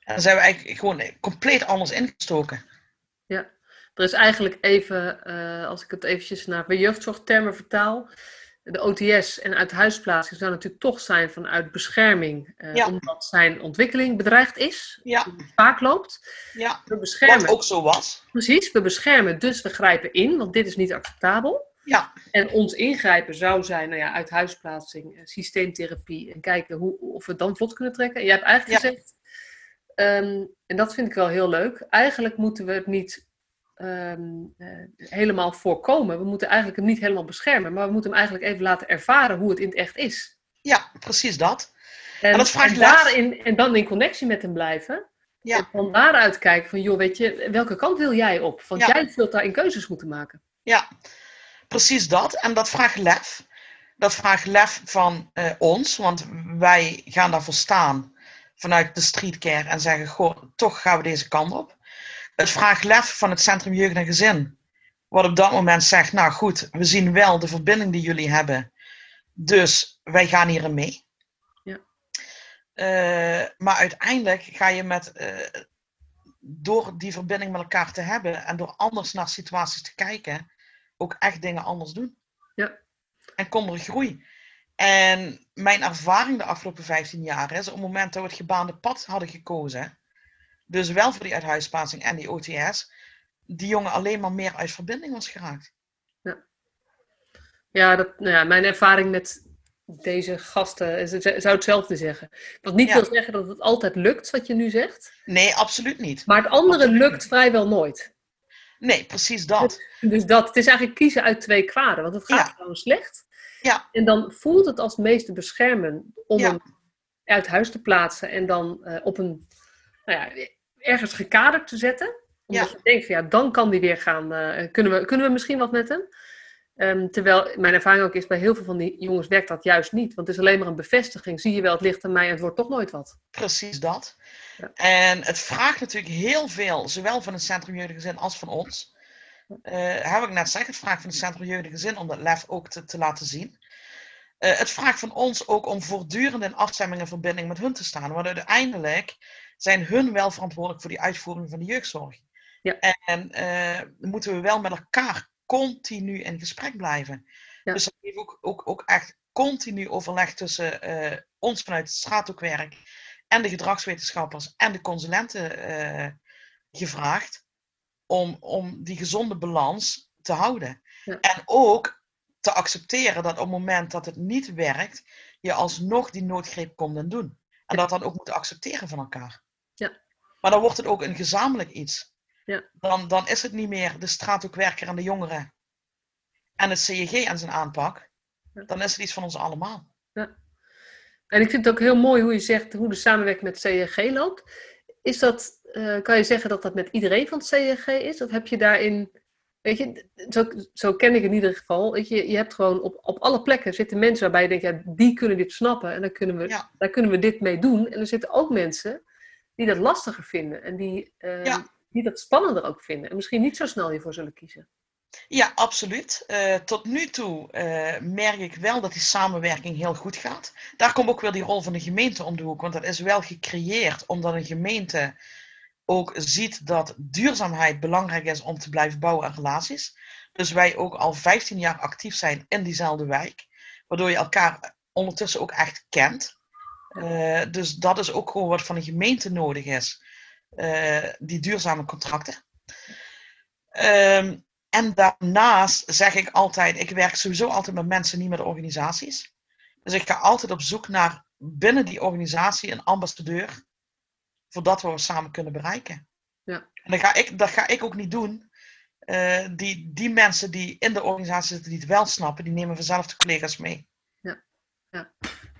En dan zijn we eigenlijk gewoon compleet anders ingestoken. Ja, er is eigenlijk even, uh, als ik het eventjes naar jeugdzorgtermen vertaal, de OTS en uit huisplaatsing zou natuurlijk toch zijn vanuit bescherming, uh, omdat zijn ontwikkeling bedreigd is, ja. vaak loopt. Ja. We beschermen. Wat ook zo was. Precies, we beschermen, dus we grijpen in, want dit is niet acceptabel. Ja. En ons ingrijpen zou zijn, nou ja, uit huisplaatsing, eh, systeemtherapie en kijken hoe, of we het dan vlot kunnen trekken. En jij hebt eigenlijk Ja. gezegd, ehm, en dat vind ik wel heel leuk, eigenlijk moeten we het niet ehm, eh, helemaal voorkomen. We moeten eigenlijk hem niet helemaal beschermen, maar we moeten hem eigenlijk even laten ervaren hoe het in het echt is. Ja, precies dat. En, En dat vraagt daarin, en dan in connectie met hem blijven. Ja. En van daaruit kijken van, joh, weet je, welke kant wil jij op? Want Ja. jij zult daarin keuzes moeten maken. Ja, precies dat. En dat vraagt lef. Dat vraagt lef van eh, ons, want wij gaan daarvoor staan vanuit de streetcare en zeggen, goh, toch gaan we deze kant op. Het vraagt lef van het Centrum Jeugd en Gezin, wat op dat moment zegt, nou goed, we zien wel de verbinding die jullie hebben, dus wij gaan hierin mee. Ja. Eh, maar uiteindelijk ga je met, eh, door die verbinding met elkaar te hebben en door anders naar situaties te kijken, ook echt dingen anders doen. Ja. En komt er groei. En mijn ervaring de afgelopen 15 jaar is, op het moment dat we het gebaande pad hadden gekozen, dus wel voor die uithuisplaatsing en die OTS, die jongen alleen maar meer uit verbinding was geraakt. Ja, dat, nou ja, mijn ervaring met deze gasten is, het- zou hetzelfde zeggen. Wat niet Ja. wil zeggen dat het altijd lukt, wat je nu zegt. Nee, absoluut niet. Maar het andere Absoluut lukt niet. vrijwel nooit. Nee, precies dat. Dus dat, het is eigenlijk kiezen uit twee kwaden. Want het gaat Ja. gewoon slecht. Ja. En dan voelt het als meeste beschermen om Ja. hem uit huis te plaatsen. En dan eh, op een, nou ja, ergens gekaderd te zetten. Omdat Ja. je denkt van ja, dan kan die weer gaan. eh, kunnen, we, kunnen we misschien wat met hem? Ehm, terwijl mijn ervaring ook is, bij heel veel van die jongens werkt dat juist niet. Want het is alleen maar een bevestiging. Zie je wel, het ligt aan mij en het wordt toch nooit wat. Precies dat. Ja. En het vraagt natuurlijk heel veel, zowel van het Centrum Jeugd en Gezin als van ons. Eh heb ik net gezegd, het vraagt van het Centrum Jeugd en Gezin om dat lef ook te, te laten zien. Eh, het vraagt van ons ook om voortdurend in afstemming en verbinding met hun te staan. Want uiteindelijk zijn hun wel verantwoordelijk voor die uitvoering van de jeugdzorg. Ja. En eh, moeten we wel met elkaar continu in gesprek blijven. Ja. Dus dat heeft ook, ook, ook echt continu overleg tussen eh, ons vanuit het straathoekwerk en de gedragswetenschappers en de consulenten eh, gevraagd om, om die gezonde balans te houden. Ja. En ook te accepteren dat op het moment dat het niet werkt, je alsnog die noodgreep komt en doen. En dat dan ook moeten accepteren van elkaar. Ja. Maar dan wordt het ook een gezamenlijk iets. Ja. Dan, dan is het niet meer de straathoekwerker en de jongeren en het CEG en zijn aanpak. Ja. Dan is het iets van ons allemaal. En ik vind het ook heel mooi hoe je zegt hoe de samenwerking met CEG loopt. Is dat, eh, kan je zeggen dat dat met iedereen van het CEG is? Of heb je daarin, weet je, zo, zo ken ik in ieder geval. Weet je, je hebt gewoon op, op alle plekken zitten mensen waarbij je denkt, ja, die kunnen dit snappen en dan kunnen we, Ja. daar kunnen we dit mee doen. En er zitten ook mensen die dat lastiger vinden en die, eh, Ja. die dat spannender ook vinden. En misschien niet zo snel hiervoor zullen kiezen. Ja, absoluut. Eh, tot nu toe eh, merk ik wel dat die samenwerking heel goed gaat. Daar komt ook weer die rol van de gemeente om de hoek. Want dat is wel gecreëerd omdat een gemeente ook ziet dat duurzaamheid belangrijk is om te blijven bouwen aan relaties. Dus wij ook al 15 jaar actief zijn in diezelfde wijk. Waardoor je elkaar ondertussen ook echt kent. Eh, dus dat is ook gewoon wat van de gemeente nodig is. Eh, die duurzame contracten. Ehm, en daarnaast zeg ik altijd, ik werk sowieso altijd met mensen, niet met organisaties. Dus ik ga altijd op zoek naar binnen die organisatie een ambassadeur, voordat we samen kunnen bereiken. Ja. En dat ga, ik, dat ga ik ook niet doen. Uh, die, die mensen die in de organisatie zitten, die het wel snappen, die nemen vanzelf de collega's mee. Ja, ja.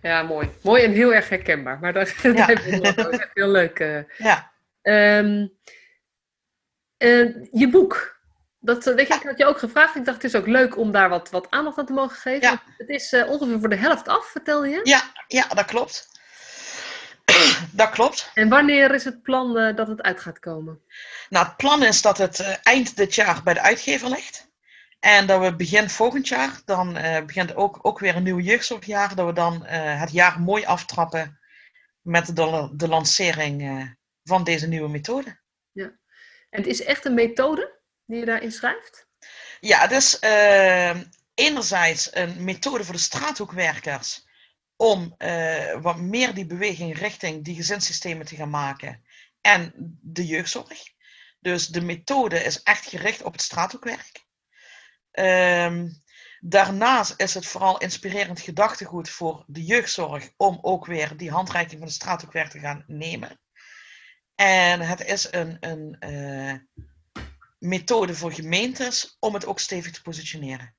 Ja mooi. Mooi en heel erg herkenbaar. Maar dat, ja. dat is echt heel leuk. Uh. Ja. Um, uh, je boek, dat weet je, ik had je ook gevraagd. Ik dacht, het is ook leuk om daar wat, wat aandacht aan te mogen geven. Ja. Het is uh, ongeveer voor de helft af, vertel je? Ja, ja dat klopt. dat klopt. En wanneer is het plan dat het uit gaat komen? Nou, het plan is dat het eind dit jaar bij de uitgever ligt. En dat we begin volgend jaar, dan begint ook, ook weer een nieuw jeugdzorgjaar, dat we dan het jaar mooi aftrappen met de, de lancering van deze nieuwe methode. Ja. En het is echt een methode? die je daarin schrijft? Ja, het is enerzijds een methode voor de straathoekwerkers om wat meer die beweging richting die gezinssystemen te gaan maken en de jeugdzorg. Dus de methode is echt gericht op het straathoekwerk. Uh, daarnaast is het vooral inspirerend gedachtegoed voor de jeugdzorg om ook weer die handreiking van de straathoekwerk te gaan nemen. En het is een, een uh, methode voor gemeentes om het ook stevig te positioneren.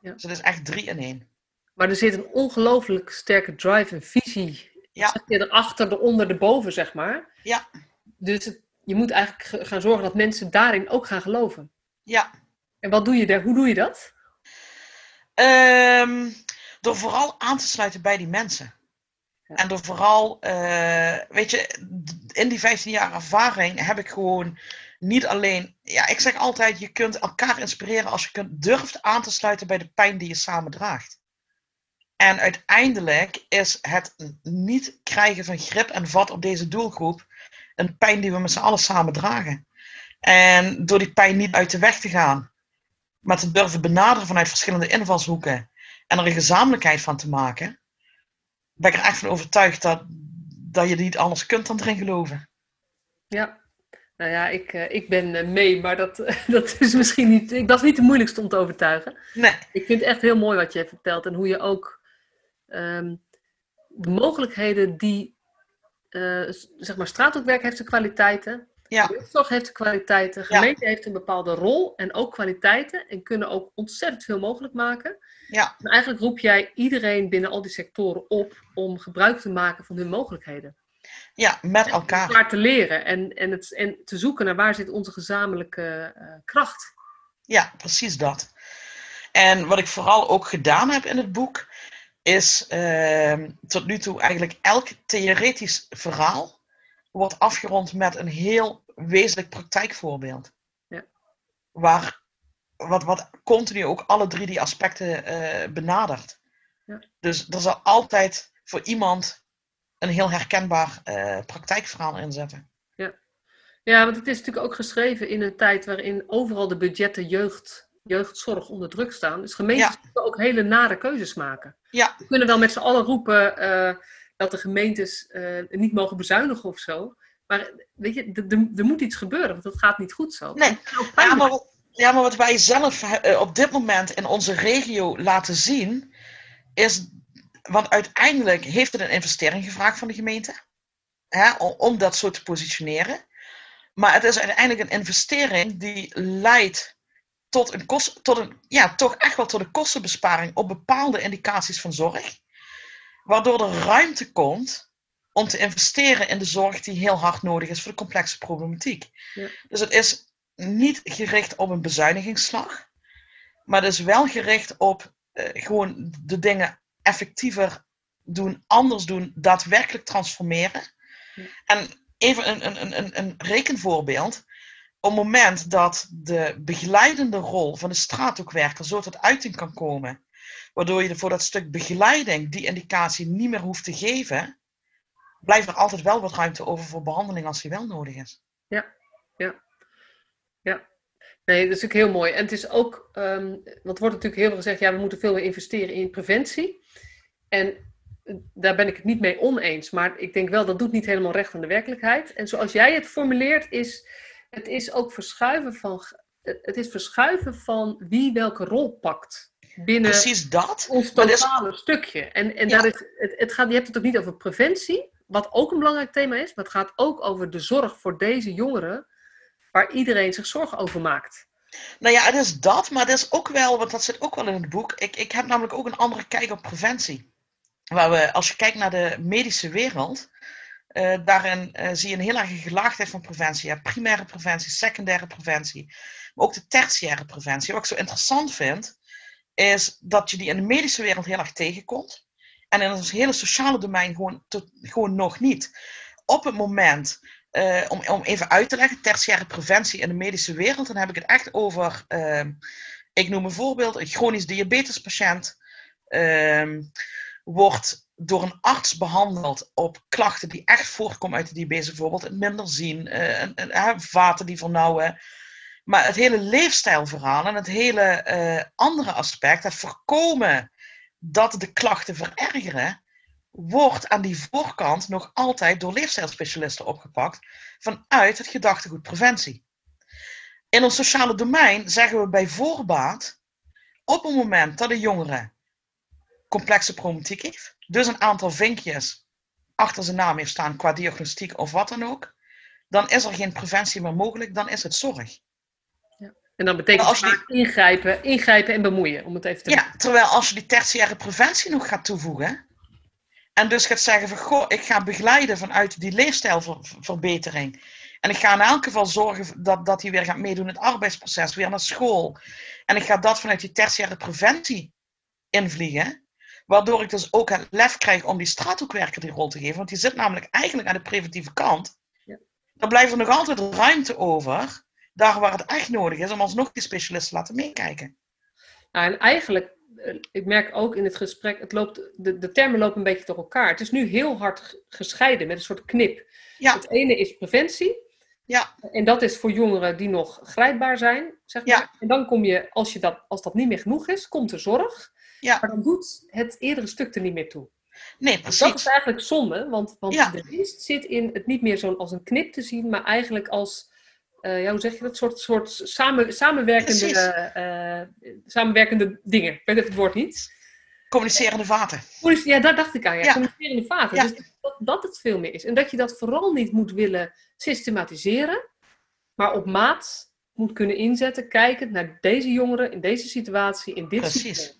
Ja. Dus het is echt drie in één. Maar er zit een ongelooflijk sterke drive en visie. Ja. Erachter, eronder, erboven, zeg maar. Ja. Dus het, je moet eigenlijk gaan zorgen dat mensen daarin ook gaan geloven. Ja. En wat doe je daar? Hoe doe je dat? Um, door vooral aan te sluiten bij die mensen. Ja. En door vooral, uh, weet je, in die 15 jaar ervaring heb ik gewoon niet alleen, ja, ik zeg altijd, je kunt elkaar inspireren als je kunt, durft aan te sluiten bij de pijn die je samen draagt. En uiteindelijk is het niet krijgen van grip en vat op deze doelgroep een pijn die we met z'n allen samen dragen. En door die pijn niet uit de weg te gaan, maar te durven benaderen vanuit verschillende invalshoeken en er een gezamenlijkheid van te maken, ben ik er echt van overtuigd dat, dat je niet anders kunt dan erin geloven. Ja, nou ja, ik, uh, ik ben uh, mee, maar dat, dat is misschien niet, ik, dat is niet de moeilijkste om te overtuigen. Nee. Ik vind het echt heel mooi wat je vertelt en hoe je ook um, de mogelijkheden die, zeg maar, straathoekwerk heeft de kwaliteiten, ja. zorg heeft de kwaliteiten, gemeente ja. heeft een bepaalde rol en ook kwaliteiten en kunnen ook ontzettend veel mogelijk maken. Ja. En eigenlijk roep jij iedereen binnen al die sectoren op om gebruik te maken van hun mogelijkheden. Ja, met elkaar. Elkaar te leren en, en, het, en te zoeken naar waar zit onze gezamenlijke uh, kracht. Ja, precies dat. En wat ik vooral ook gedaan heb in het boek, is uh, tot nu toe eigenlijk elk theoretisch verhaal wordt afgerond met een heel wezenlijk praktijkvoorbeeld. Ja. Waar, wat, wat continu ook alle drie die aspecten uh, benadert. Ja. Dus er zal altijd voor iemand een heel herkenbaar uh, praktijkverhaal inzetten. Ja. ja, want het is natuurlijk ook geschreven in een tijd waarin overal de budgetten jeugd, jeugdzorg onder druk staan. Dus gemeentes Ja. moeten ook hele nare keuzes maken. Ja, We kunnen wel met z'n allen roepen eh, dat de gemeentes eh, niet mogen bezuinigen of zo. Maar weet je, er- moet iets gebeuren, want het gaat niet goed zo. Nee. Ja, maar, ja, maar wat wij zelf eh, op dit moment in onze regio laten zien, is, want uiteindelijk heeft het een investering gevraagd van de gemeente, hè, om, om dat zo te positioneren. Maar het is uiteindelijk een investering die leidt tot een kost, tot een, ja, toch echt wel tot een kostenbesparing op bepaalde indicaties van zorg. Waardoor er ruimte komt om te investeren in de zorg die heel hard nodig is voor de complexe problematiek. Ja. Dus het is niet gericht op een bezuinigingsslag, maar het is wel gericht op eh, gewoon de dingen effectiever doen, anders doen, daadwerkelijk transformeren. Ja. En even een, een, een- een, een rekenvoorbeeld. Op het moment dat de begeleidende rol van de straathoekwerker zo tot uiting kan komen, waardoor je voor dat stuk begeleiding die indicatie niet meer hoeft te geven, blijft er altijd wel wat ruimte over voor behandeling als die wel nodig is. Nee, dat is natuurlijk heel mooi. En het is ook, ehm want wordt natuurlijk heel veel gezegd, ja, we moeten veel meer investeren in preventie. En eh, daar ben ik het niet mee oneens, maar ik denk wel dat doet niet helemaal recht aan de werkelijkheid. En zoals jij het formuleert, is het is ook verschuiven van, het is verschuiven van wie welke rol pakt binnen Precies dat. ons dat is- totale stukje. En, en Ja. daar is, het, het gaat, je hebt het ook niet over preventie, wat ook een belangrijk thema is, maar het gaat ook over de zorg voor deze jongeren, waar iedereen zich zorgen over maakt. Nou ja, het is dat, maar het is ook wel, want dat zit ook wel in het boek. Ik, ik heb namelijk ook een andere kijk op preventie. Waar we, als je kijkt naar de medische wereld, eh, daarin eh, zie je een heel erg gelaagdheid van preventie. Je hebt primaire preventie, secundaire preventie, maar ook de tertiaire preventie. Wat ik zo interessant vind, is dat je die in de medische wereld heel erg tegenkomt. En in het hele sociale domein gewoon, gewoon nog niet. Op het moment eh, om, om even uit te leggen, tertiaire preventie in de medische wereld, dan heb ik het echt over, ehm, ik noem een voorbeeld, een chronisch diabetespatiënt ehm, wordt door een arts behandeld op klachten die echt voortkomen uit de diabetes, bijvoorbeeld het minder zien, eh, vaten die vernauwen. Maar het hele leefstijlverhaal en het hele eh, andere aspect, het voorkomen dat de klachten verergeren, wordt aan die voorkant nog altijd door leefstijlspecialisten opgepakt vanuit het gedachtegoed preventie. In ons sociale domein zeggen we bij voorbaat, op het moment dat een jongere complexe problematiek heeft, dus een aantal vinkjes achter zijn naam heeft staan qua diagnostiek of wat dan ook, dan is er geen preventie meer mogelijk, dan is het zorg. En dan betekent als het ingrijpen, ingrijpen en bemoeien, om het even te Ja, terwijl als je die tertiaire preventie nog gaat toevoegen, en dus gaat zeggen van, goh, ik ga begeleiden vanuit die leefstijlverbetering. En ik ga in elk geval zorgen dat, dat hij weer gaat meedoen in het arbeidsproces, weer naar school. En ik ga dat vanuit die tertiaire preventie invliegen. Waardoor ik dus ook het lef krijg om die straathoekwerker die rol te geven. Want die zit namelijk eigenlijk aan de preventieve kant. Ja. Dan blijft er nog altijd ruimte over, daar waar het echt nodig is, om alsnog die specialisten te laten meekijken. Nou, en eigenlijk, eh, ik merk ook in het gesprek, het loopt, de, de termen lopen een beetje door elkaar. Het is nu heel hard gescheiden met een soort knip. Ja. Het ene is preventie. Ja. En dat is voor jongeren die nog grijpbaar zijn, zeg maar. Ja. En dan kom je, als, je dat, als dat niet meer genoeg is, komt de zorg. Ja. Maar dan doet het eerdere stuk er niet meer toe. Nee, Dus dat is precies. eigenlijk zonde, want, want Ja. de winst zit in het niet meer zo als een knip te zien, maar eigenlijk als, eh, ja, hoe zeg je dat, soort, soort samen, samenwerkende, eh, eh, samenwerkende dingen. Ik weet even het woord niet. Communicerende vaten. Ja, daar dacht ik aan, ja. Ja. Communicerende vaten. Ja. Dus dat, dat het veel meer is. En dat je dat vooral niet moet willen systematiseren, maar op maat moet kunnen inzetten, kijkend naar deze jongeren in deze situatie, in dit Precies. systeem.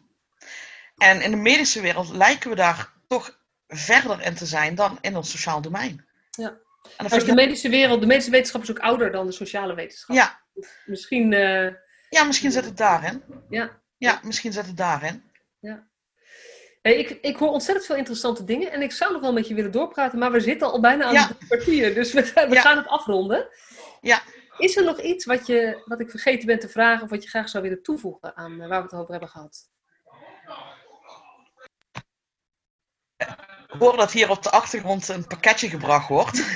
En in de medische wereld lijken we daar toch verder in te zijn dan in ons sociaal domein. Ja. Maar de medische wereld, de medische wetenschap is ook ouder dan de sociale wetenschap. ja, Misschien, eh, ja, misschien zit het daarin. ja. Ja, misschien zit het daarin. Hey, ik, ik hoor ontzettend veel interessante dingen en ik zou nog wel met je willen doorpraten, maar we zitten al bijna aan Ja. het kwartier, dus we, we Ja. gaan het afronden. Ja. Is er nog iets wat, je, wat ik vergeten ben te vragen of wat je graag zou willen toevoegen aan eh, waar we het over hebben gehad? Hoor dat hier op de achtergrond een pakketje gebracht wordt.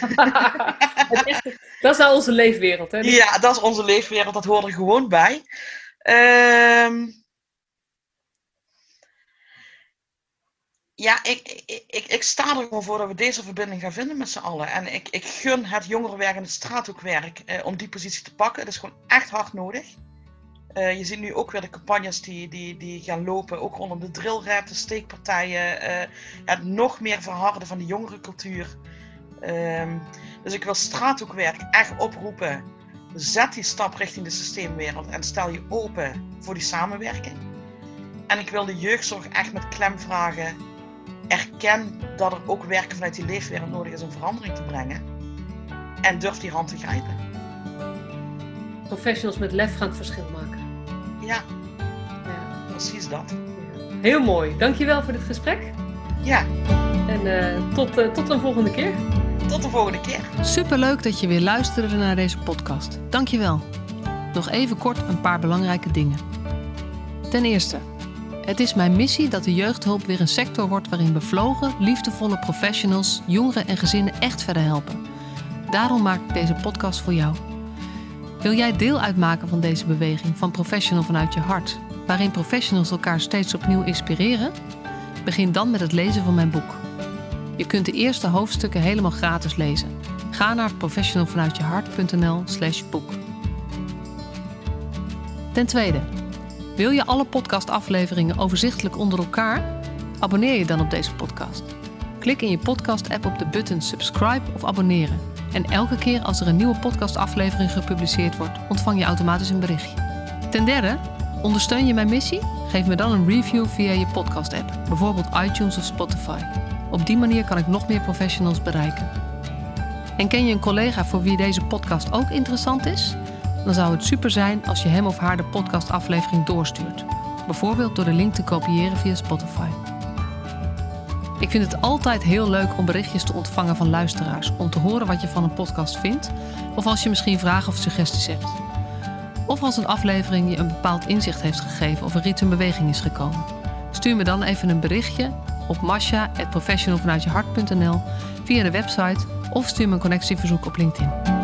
Dat is nou onze leefwereld, hè? Ja, dat is onze leefwereld, dat hoort er gewoon bij. Ehm, ja, ik, ik, ik, ik sta er gewoon voor dat we deze verbinding gaan vinden met z'n allen. En ik, ik gun het jongerenwerk en het straathoekwerk eh, om die positie te pakken. Het is gewoon echt hard nodig. Eh, je ziet nu ook weer de campagnes die, die, die gaan lopen, ook rondom de drillrap, de steekpartijen, het nog meer verharden van de jongerencultuur. Ehm, dus ik wil straathoekwerk echt oproepen. Zet die stap richting de systeemwereld en stel je open voor die samenwerking. En ik wil de jeugdzorg echt met klem vragen. Erken dat er ook werken vanuit die leefwereld nodig is om verandering te brengen. En durf die hand te grijpen. Professionals met lef gaan het verschil maken. Ja, Ja. precies dat. Heel mooi. Dankjewel voor dit gesprek. Ja, En eh, tot, eh, tot een volgende keer. tot de volgende keer. Superleuk dat je weer luisterde naar deze podcast. Dankjewel. Nog even kort een paar belangrijke dingen. Ten eerste, het is mijn missie dat de jeugdhulp weer een sector wordt waarin bevlogen, liefdevolle professionals jongeren en gezinnen echt verder helpen. Daarom maak ik deze podcast voor jou. Wil jij deel uitmaken van deze beweging van Professional vanuit je hart, waarin professionals elkaar steeds opnieuw inspireren? Begin dan met het lezen van mijn boek. Je kunt de eerste hoofdstukken helemaal gratis lezen. Ga naar professionalvanuitjehart.nl slash boek. Ten tweede, wil je alle podcastafleveringen overzichtelijk onder elkaar? Abonneer je dan op deze podcast. Klik in je podcast-app op de button subscribe of abonneren. En elke keer als er een nieuwe podcastaflevering gepubliceerd wordt, ontvang je automatisch een berichtje. Ten derde, ondersteun je mijn missie? Geef me dan een review via je podcast-app, bijvoorbeeld iTunes of Spotify. Op die manier kan ik nog meer professionals bereiken. En ken je een collega voor wie deze podcast ook interessant is? Dan zou het super zijn als je hem of haar de podcastaflevering doorstuurt. Bijvoorbeeld door de link te kopiëren via Spotify. Ik vind het altijd heel leuk om berichtjes te ontvangen van luisteraars om te horen wat je van een podcast vindt, of als je misschien vragen of suggesties hebt. Of als een aflevering je een bepaald inzicht heeft gegeven of er iets in beweging is gekomen. Stuur me dan even een berichtje op masha.professionalvanuitjehart.nl via de website of stuur me een connectieverzoek op LinkedIn.